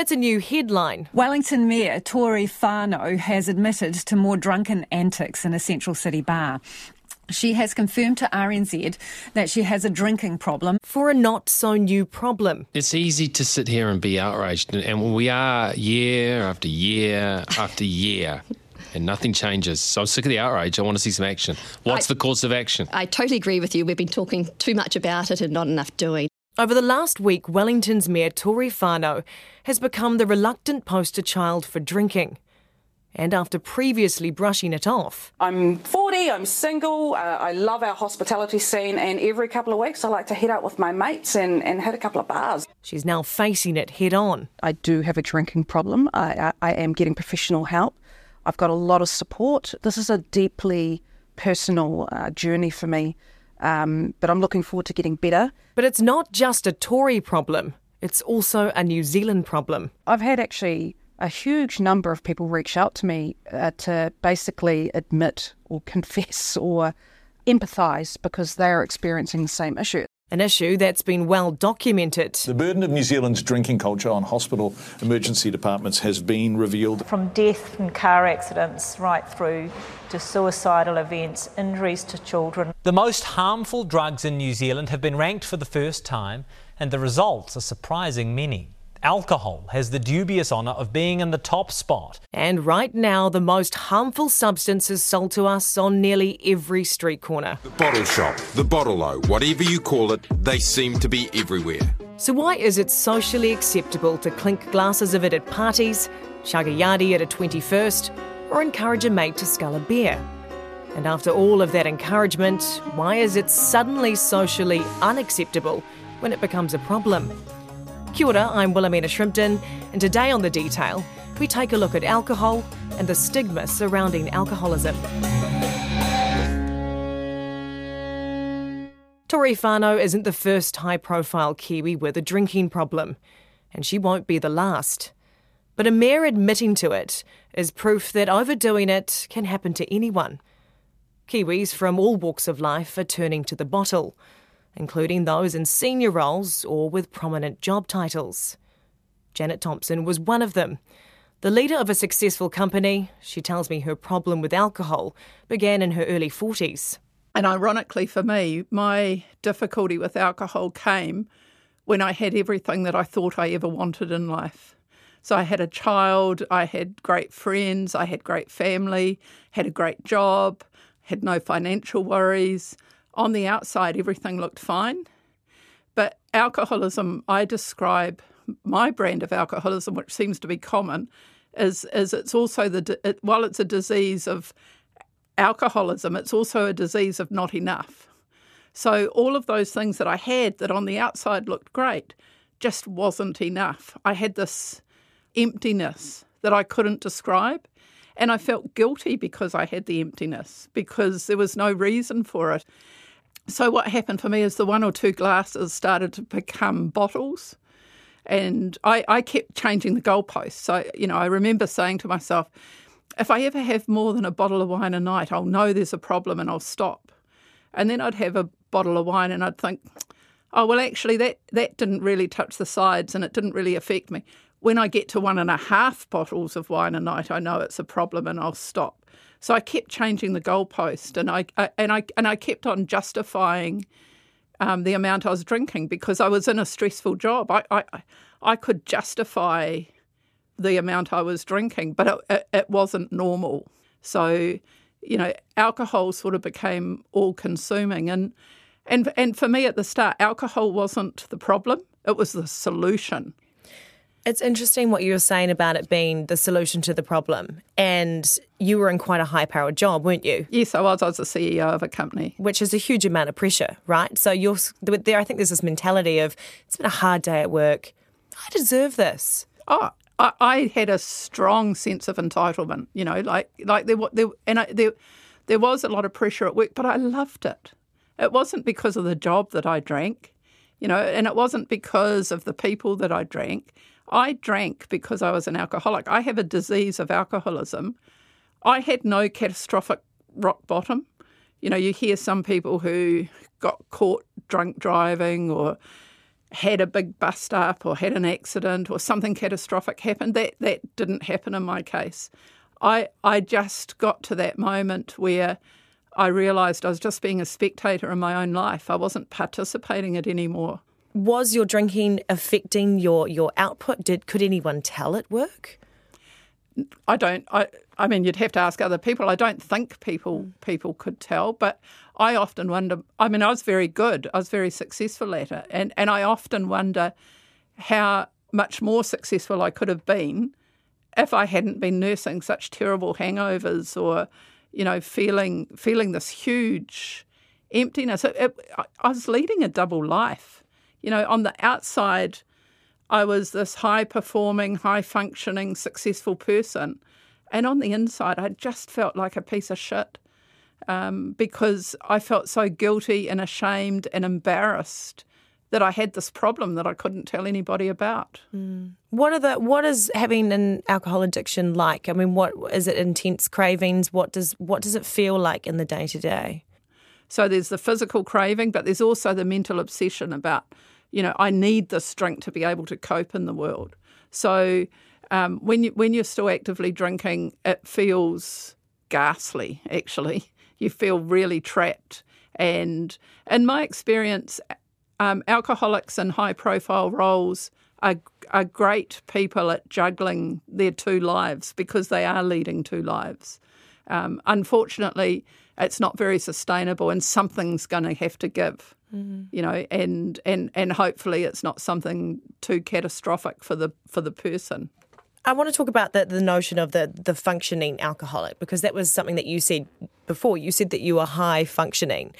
It's a new headline. Wellington Mayor Tory Whanau has admitted to more drunken antics in a central city bar. She has confirmed to RNZ that she has a drinking problem. For a not so new problem. It's easy to sit here and be outraged, and we are year after year after year. And nothing changes. So I'm sick of the outrage. I want to see some action. What's I, the course of action? I totally agree with you. We've been talking too much about it and not enough doing. Over the last week, Wellington's Mayor Tory Whanau has become the reluctant poster child for drinking and after previously brushing it off. I'm 40, I'm single, uh, I love our hospitality scene, and every couple of weeks I like to head out with my mates and, and hit a couple of bars. She's now facing it head on. I do have a drinking problem. I, I, I am getting professional help. I've got a lot of support. This is a deeply personal uh, journey for me, um, but I'm looking forward to getting better. But it's not just a Tory problem, it's also a New Zealand problem. I've had actually a huge number of people reach out to me uh, to basically admit or confess or empathise because they are experiencing the same issue. An issue that's been well documented. The burden of New Zealand's drinking culture on hospital emergency departments has been revealed. From death and car accidents right through to suicidal events, injuries to children. The most harmful drugs in New Zealand have been ranked for the first time, and the results are surprising many. Alcohol has the dubious honour of being in the top spot. And right now, the most harmful substances sold to us on nearly every street corner. The bottle shop, the bottle o, whatever you call it, they seem to be everywhere. So, why is it socially acceptable to clink glasses of it at parties, chug a yardie at a 21st, or encourage a mate to scull a beer? And after all of that encouragement, why is it suddenly socially unacceptable when it becomes a problem? Kia ora, I'm Wilhelmina Shrimpton, and today on The Detail, we take a look at alcohol and the stigma surrounding alcoholism. Tory Whanau isn't the first high profile Kiwi with a drinking problem, and she won't be the last. But a mere admitting to it is proof that overdoing it can happen to anyone. Kiwis from all walks of life are turning to the bottle including those in senior roles or with prominent job titles. Janet Thompson was one of them. The leader of a successful company, she tells me her problem with alcohol began in her early 40s. And ironically for me, my difficulty with alcohol came when I had everything that I thought I ever wanted in life. So I had a child, I had great friends, I had great family, had a great job, had no financial worries on the outside, everything looked fine. But alcoholism, I describe my brand of alcoholism, which seems to be common, is, is it's also the, it, while it's a disease of alcoholism, it's also a disease of not enough. So all of those things that I had that on the outside looked great just wasn't enough. I had this emptiness that I couldn't describe. And I felt guilty because I had the emptiness, because there was no reason for it. So what happened for me is the one or two glasses started to become bottles. And I, I kept changing the goalposts. So, you know, I remember saying to myself, if I ever have more than a bottle of wine a night, I'll know there's a problem and I'll stop. And then I'd have a bottle of wine and I'd think, oh, well, actually, that, that didn't really touch the sides and it didn't really affect me. When I get to one and a half bottles of wine a night, I know it's a problem and I'll stop. So I kept changing the goalpost, and I, I and I and I kept on justifying um, the amount I was drinking because I was in a stressful job. I I, I could justify the amount I was drinking, but it, it, it wasn't normal. So you know, alcohol sort of became all consuming, and and and for me at the start, alcohol wasn't the problem; it was the solution. It's interesting what you were saying about it being the solution to the problem. And you were in quite a high powered job, weren't you? Yes, I was. I was the CEO of a company. Which is a huge amount of pressure, right? So you're there, I think there's this mentality of it's been a hard day at work. I deserve this. Oh, I, I had a strong sense of entitlement, you know, like, like there, there, and I, there, there was a lot of pressure at work, but I loved it. It wasn't because of the job that I drank, you know, and it wasn't because of the people that I drank. I drank because I was an alcoholic. I have a disease of alcoholism. I had no catastrophic rock bottom. You know, you hear some people who got caught drunk driving or had a big bust up or had an accident or something catastrophic happened. That that didn't happen in my case. I I just got to that moment where I realised I was just being a spectator in my own life. I wasn't participating in it anymore. Was your drinking affecting your, your output? Did could anyone tell at work? I don't. I. I mean, you'd have to ask other people. I don't think people people could tell, but I often wonder. I mean, I was very good. I was very successful at it, and and I often wonder how much more successful I could have been if I hadn't been nursing such terrible hangovers or, you know, feeling feeling this huge emptiness. It, it, I was leading a double life. You know, on the outside, I was this high performing, high functioning, successful person. And on the inside, I just felt like a piece of shit um, because I felt so guilty and ashamed and embarrassed that I had this problem that I couldn't tell anybody about. Mm. What are the what is having an alcohol addiction like? I mean, what is it intense cravings? What does what does it feel like in the day to day? So there's the physical craving, but there's also the mental obsession about, you know, I need this drink to be able to cope in the world. So um, when you when you're still actively drinking, it feels ghastly. Actually, you feel really trapped. And in my experience, um, alcoholics in high profile roles are, are great people at juggling their two lives because they are leading two lives. Um, unfortunately, it's not very sustainable, and something's going to have to give. Mm-hmm. You know, and and and hopefully, it's not something too catastrophic for the for the person. I want to talk about the, the notion of the, the functioning alcoholic because that was something that you said before. You said that you were high functioning.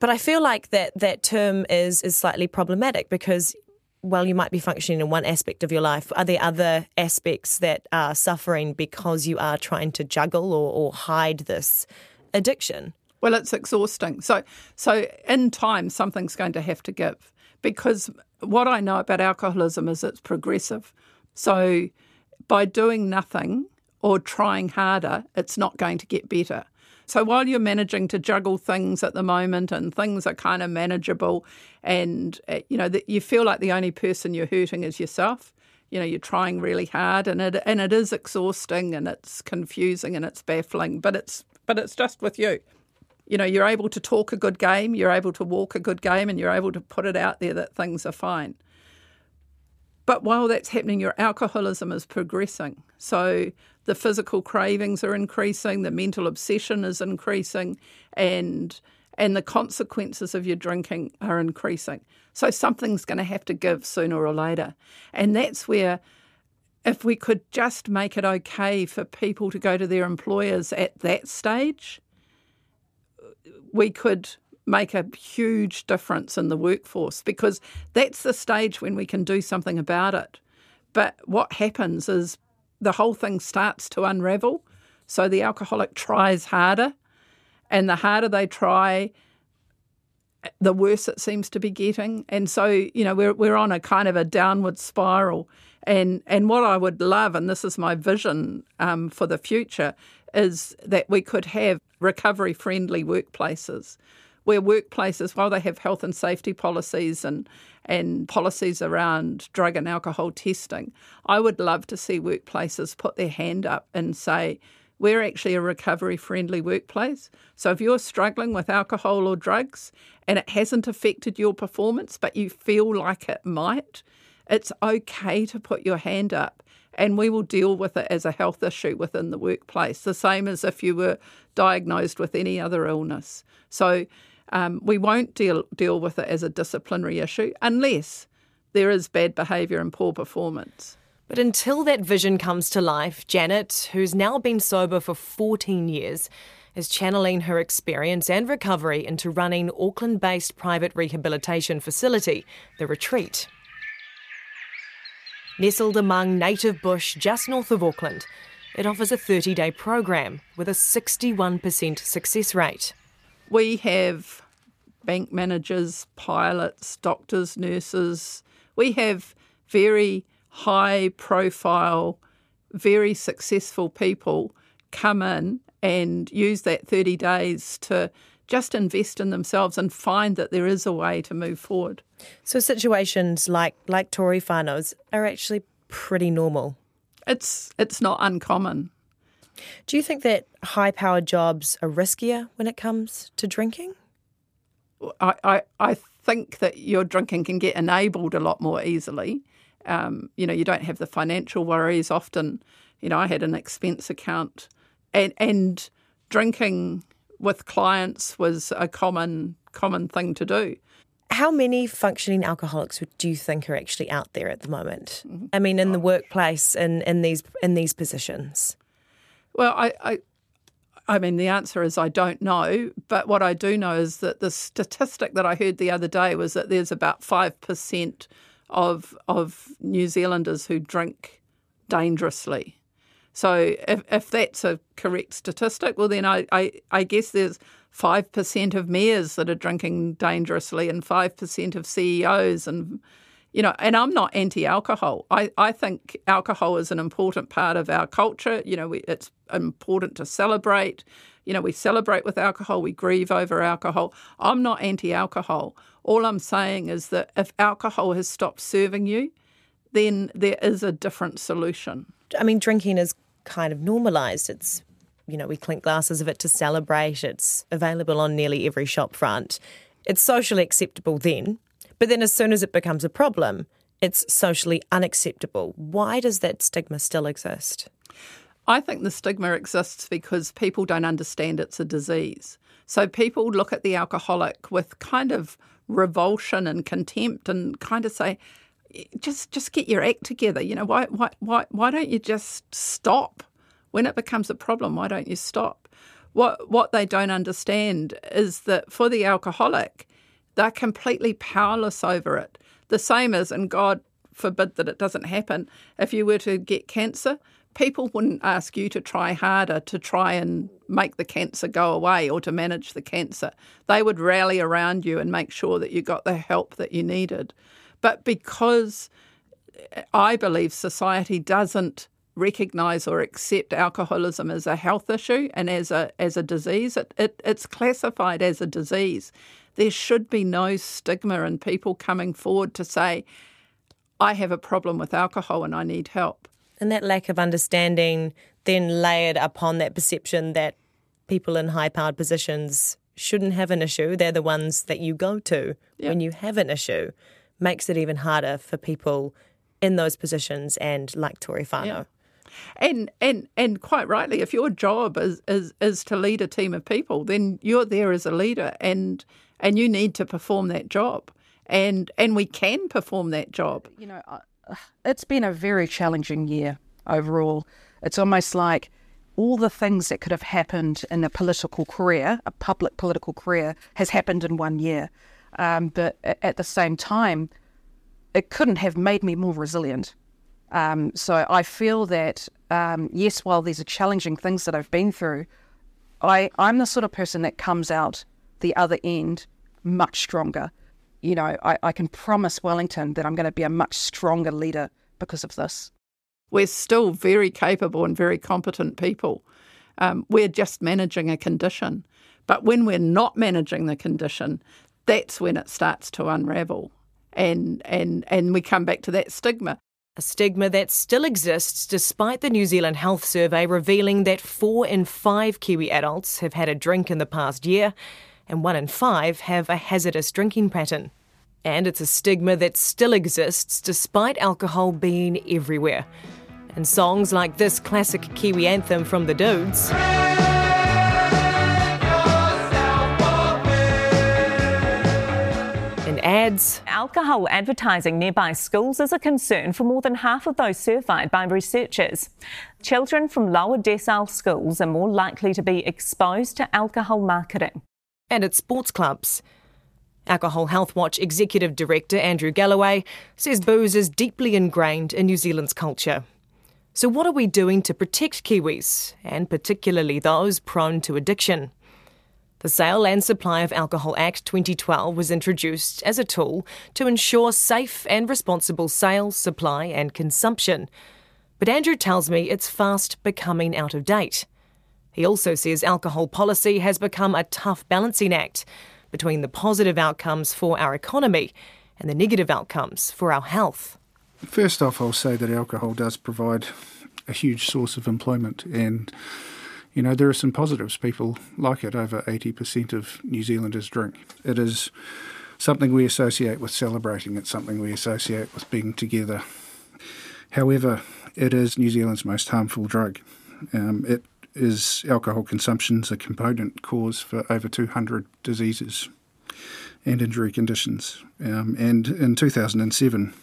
But I feel like that that term is is slightly problematic because while you might be functioning in one aspect of your life, are there other aspects that are suffering because you are trying to juggle or, or hide this addiction? Well, it's exhausting. So so in time something's going to have to give. Because what I know about alcoholism is it's progressive. So by doing nothing or trying harder, it's not going to get better. So while you're managing to juggle things at the moment and things are kind of manageable, and uh, you know that you feel like the only person you're hurting is yourself. You know you're trying really hard, and it and it is exhausting, and it's confusing, and it's baffling. But it's but it's just with you. You know you're able to talk a good game, you're able to walk a good game, and you're able to put it out there that things are fine. But while that's happening, your alcoholism is progressing. So the physical cravings are increasing, the mental obsession is increasing, and and the consequences of your drinking are increasing. So something's going to have to give sooner or later. And that's where if we could just make it okay for people to go to their employers at that stage, we could make a huge difference in the workforce because that's the stage when we can do something about it. But what happens is the whole thing starts to unravel. So the alcoholic tries harder, and the harder they try, the worse it seems to be getting. And so, you know, we're we're on a kind of a downward spiral. And and what I would love, and this is my vision um, for the future, is that we could have recovery friendly workplaces where workplaces, while they have health and safety policies and and policies around drug and alcohol testing, I would love to see workplaces put their hand up and say, we're actually a recovery friendly workplace. So if you're struggling with alcohol or drugs and it hasn't affected your performance, but you feel like it might, it's okay to put your hand up and we will deal with it as a health issue within the workplace, the same as if you were diagnosed with any other illness. So um, we won't deal deal with it as a disciplinary issue unless there is bad behaviour and poor performance. But until that vision comes to life, Janet, who's now been sober for 14 years, is channeling her experience and recovery into running Auckland based private rehabilitation facility, The Retreat. Nestled among native bush just north of Auckland, it offers a 30 day program with a 61% success rate. We have bank managers, pilots, doctors, nurses. We have very high profile, very successful people come in and use that 30 days to just invest in themselves and find that there is a way to move forward. So situations like like Tory whānaus are actually pretty normal. It's it's not uncommon. Do you think that high powered jobs are riskier when it comes to drinking? I, I, I think that your drinking can get enabled a lot more easily. Um, you know, you don't have the financial worries often. You know, I had an expense account and and drinking with clients was a common common thing to do. How many functioning alcoholics do you think are actually out there at the moment? I mean, in the workplace and in these in these positions. Well, I, I, I mean, the answer is I don't know. But what I do know is that the statistic that I heard the other day was that there's about five percent of of New Zealanders who drink dangerously. So if, if that's a correct statistic, well then I, I, I guess there's five percent of mayors that are drinking dangerously and five percent of CEOs and you know, and I'm not anti-alcohol. I, I think alcohol is an important part of our culture. You know, we, it's important to celebrate. You know, we celebrate with alcohol, we grieve over alcohol. I'm not anti-alcohol. All I'm saying is that if alcohol has stopped serving you, then there is a different solution. I mean, drinking is kind of normalised. It's, you know, we clink glasses of it to celebrate. It's available on nearly every shop front. It's socially acceptable then, but then as soon as it becomes a problem, it's socially unacceptable. Why does that stigma still exist? I think the stigma exists because people don't understand it's a disease. So people look at the alcoholic with kind of revulsion and contempt and kind of say, just just get your act together. You know, why why why why don't you just stop? When it becomes a problem, why don't you stop? What what they don't understand is that for the alcoholic, they're completely powerless over it. The same as, and God forbid that it doesn't happen, if you were to get cancer, people wouldn't ask you to try harder to try and make the cancer go away or to manage the cancer. They would rally around you and make sure that you got the help that you needed. But because I believe society doesn't recognise or accept alcoholism as a health issue and as a as a disease, it, it, it's classified as a disease. There should be no stigma in people coming forward to say, I have a problem with alcohol and I need help. And that lack of understanding then layered upon that perception that people in high powered positions shouldn't have an issue. They're the ones that you go to Yeah. when you have an issue, makes it even harder for people in those positions and like Tory Whānau. Yeah. And and and quite rightly, if your job is, is is to lead a team of people, then you're there as a leader and and you need to perform that job. And and we can perform that job. You know, uh, it's been a very challenging year overall. It's almost like all the things that could have happened in a political career, a public political career, has happened in one year. Um, but at the same time, it couldn't have made me more resilient. Um, so I feel that um, yes, while these are challenging things that I've been through, I I'm the sort of person that comes out the other end much stronger. You know, I, I can promise Wellington that I'm going to be a much stronger leader because of this. We're still very capable and very competent people. Um, we're just managing a condition. But when we're not managing the condition, that's when it starts to unravel. And, and, and we come back to that stigma. A stigma that still exists despite the New Zealand Health Survey revealing that four in five Kiwi adults have had a drink in the past year, and one in five have a hazardous drinking pattern. And it's a stigma that still exists despite alcohol being everywhere. And songs like this classic Kiwi anthem from the Dudes. In ads, Alcohol advertising nearby schools is a concern for more than half of those surveyed by researchers. Children from lower decile schools are more likely to be exposed to alcohol marketing. And at sports clubs. Alcohol Health Watch Executive Director Andrew Galloway says booze is deeply ingrained in New Zealand's culture. So, what are we doing to protect Kiwis, and particularly those prone to addiction? The Sale and Supply of Alcohol Act 2012 was introduced as a tool to ensure safe and responsible sale, supply, and consumption. But Andrew tells me it's fast becoming out of date. He also says alcohol policy has become a tough balancing act between the positive outcomes for our economy and the negative outcomes for our health. First off, I'll say that alcohol does provide a huge source of employment and you know, there are some positives. People like it. Over 80% of New Zealanders drink. It is something we associate with celebrating, it's something we associate with being together. However, it is New Zealand's most harmful drug. Um, it is alcohol consumption is a component cause for over 200 diseases and injury conditions. Um, and in 2007,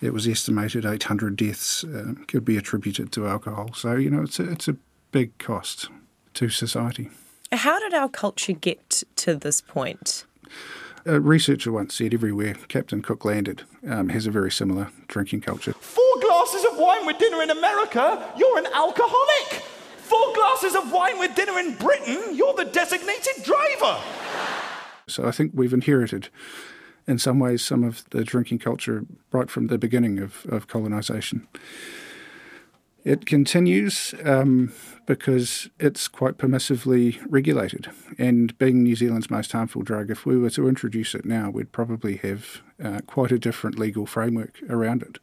it was estimated 800 deaths uh, could be attributed to alcohol. So, you know, it's a, it's a big cost to society. How did our culture get to this point? A researcher once said everywhere Captain Cook landed um, has a very similar drinking culture. Four glasses of wine with dinner in America, you're an alcoholic. Four glasses of wine with dinner in Britain, you're the designated driver. So I think we've inherited, in some ways, some of the drinking culture right from the beginning of, of colonisation. It continues um, because it's quite permissively regulated. And being New Zealand's most harmful drug, if we were to introduce it now, we'd probably have uh, quite a different legal framework around it,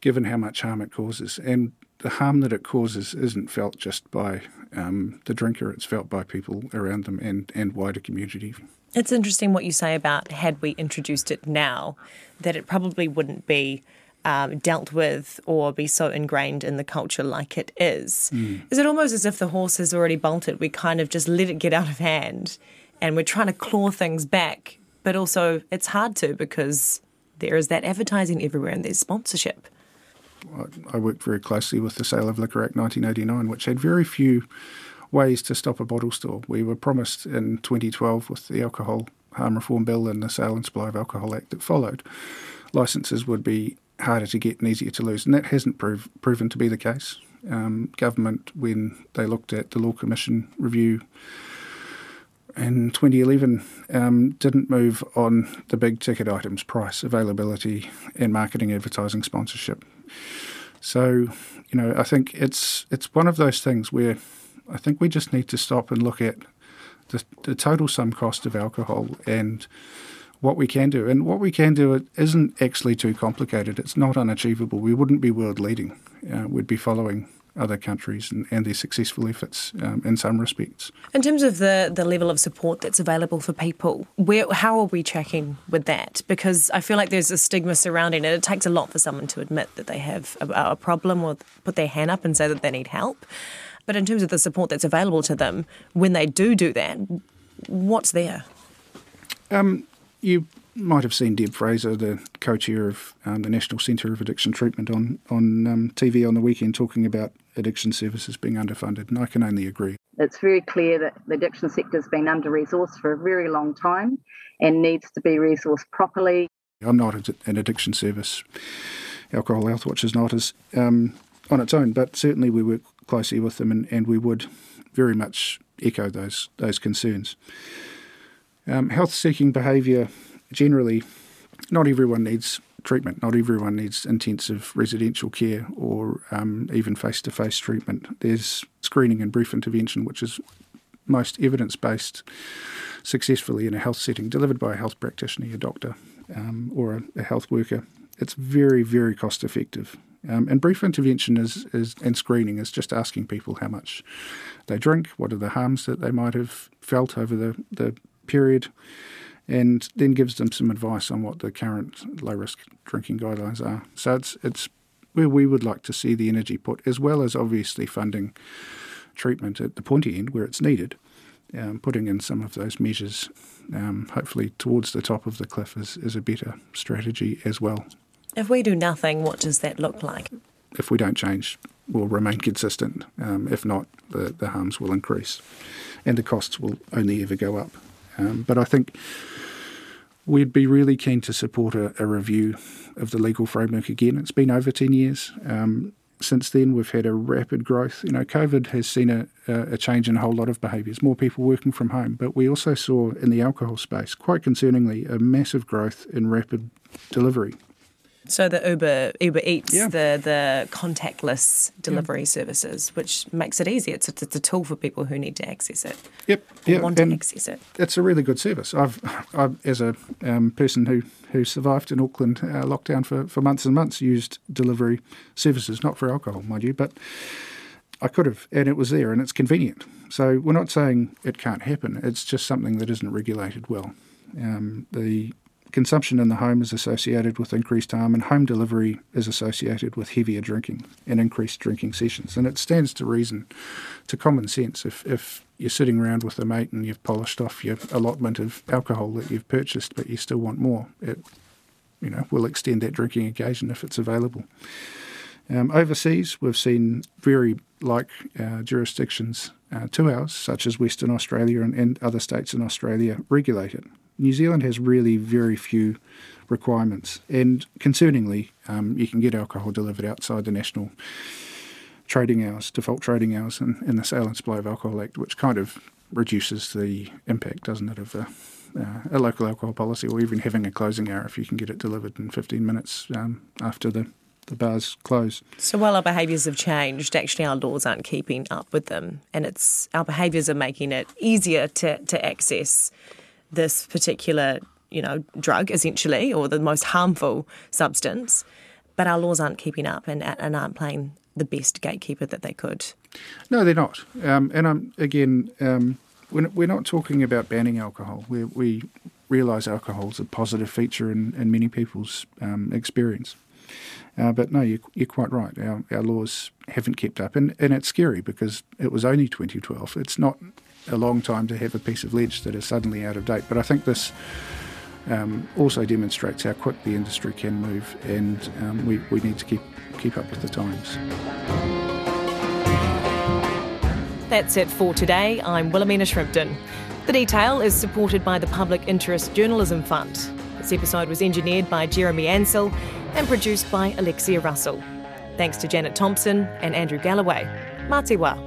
given how much harm it causes. And the harm that it causes isn't felt just by um, the drinker, it's felt by people around them and, and wider community. It's interesting what you say about had we introduced it now, that it probably wouldn't be um, dealt with or be so ingrained in the culture like it is. Mm. Is it almost as if the horse has already bolted? We kind of just let it get out of hand and we're trying to claw things back, but also it's hard to because there is that advertising everywhere and there's sponsorship. I worked very closely with the Sale of Liquor Act 1989, which had very few ways to stop a bottle store. We were promised in 2012 with the Alcohol Harm Reform Bill and the Sale and Supply of Alcohol Act that followed, licences would be harder to get and easier to lose. And that hasn't prove, proven to be the case. Um, government, when they looked at the Law Commission review in 2011, um, didn't move on the big ticket items price, availability, and marketing, advertising, sponsorship. So, you know, I think it's it's one of those things where I think we just need to stop and look at the, the total sum cost of alcohol and what we can do. And what we can do it isn't actually too complicated. It's not unachievable. We wouldn't be world leading. Uh, we'd be following other countries and, and their successful efforts um, in some respects. In terms of the, the level of support that's available for people, where how are we tracking with that? Because I feel like there's a stigma surrounding it. It takes a lot for someone to admit that they have a, a problem or put their hand up and say that they need help. But in terms of the support that's available to them, when they do do that, what's there? Um, you might have seen Deb Fraser, the co-chair of um, the National Centre of Addiction Treatment, on on um, TV on the weekend talking about addiction services being underfunded, and I can only agree. It's very clear that the addiction sector has been under-resourced for a very long time and needs to be resourced properly. I'm not an addiction service. Alcohol Health Watch is not as um, on its own, but certainly we work closely with them, and, and we would very much echo those those concerns. Um, health seeking behaviour generally, not everyone needs treatment. Not everyone needs intensive residential care or um, even face to face treatment. There's screening and brief intervention, which is most evidence based successfully in a health setting, delivered by a health practitioner, a doctor, um, or a, a, health worker. It's very, very cost effective. Um, and brief intervention is, is and screening is just asking people how much they drink, what are the harms that they might have felt over the, the period, and then gives them some advice on what the current low risk drinking guidelines are. So it's it's where we would like to see the energy put, as well as obviously funding treatment at the pointy end where it's needed. Um, putting in some of those measures, um, hopefully towards the top of the cliff, is, is a better strategy as well. If we do nothing, what does that look like? If we don't change, we'll remain consistent. Um, if not, the, the harms will increase and the costs will only ever go up. Um, but I think we'd be really keen to support a, a, review of the legal framework again. It's been over 10 years. Um, since then, we've had a rapid growth. You know, COVID has seen a, a change in a whole lot of behaviours, more people working from home. But we also saw in the alcohol space, quite concerningly, a massive growth in rapid delivery. So the Uber Uber Eats, yeah. the the contactless delivery yeah. services, which makes it easy. It's, it's a tool for people who need to access it. Yep, yeah, want to access it. It's a really good service. I've, I've as a um, person who who survived in Auckland uh, lockdown for, for months and months, used delivery services, not for alcohol, mind you, but I could have, and it was there, and it's convenient. So we're not saying it can't happen. It's just something that isn't regulated well. Um, the consumption in the home is associated with increased harm, and home delivery is associated with heavier drinking and increased drinking sessions. And it stands to reason, to common sense, if, if you're sitting around with a mate and you've polished off your allotment of alcohol that you've purchased, but you still want more, it you know will extend that drinking occasion if it's available. Um, overseas, we've seen very like uh, jurisdictions uh, to ours, such as Western Australia and, and other states in Australia, regulate it. New Zealand has really very few requirements, and concerningly, um, you can get alcohol delivered outside the national trading hours, default trading hours, in, in the Sale and Supply of Alcohol Act, which kind of reduces the impact, doesn't it, of a, uh, a local alcohol policy, or even having a closing hour if you can get it delivered in 15 minutes um, after the the bars close. So while our behaviours have changed, actually our laws aren't keeping up with them, and it's our behaviours are making it easier to to access this particular, you know, drug essentially, or the most harmful substance, but our laws aren't keeping up and, and aren't playing the best gatekeeper that they could. No, they're not. Um, and I'm again, um, we're, we're not talking about banning alcohol. We, we realise alcohol is a positive feature in, in many people's um, experience. Uh, but no, you, are quite right. Our, our laws haven't kept up, and, and it's scary because it was only 2012. It's not a long time to have a piece of ledge that is suddenly out of date. But I think this um, also demonstrates how quick the industry can move, and um, we, we need to keep keep up with the times. That's it for today. I'm Wilhelmina Shrimpton. The detail is supported by the Public Interest Journalism Fund. This episode was engineered by Jeremy Ansell and produced by Alexia Russell. Thanks to Janet Thompson and Andrew Galloway. Mā te wā.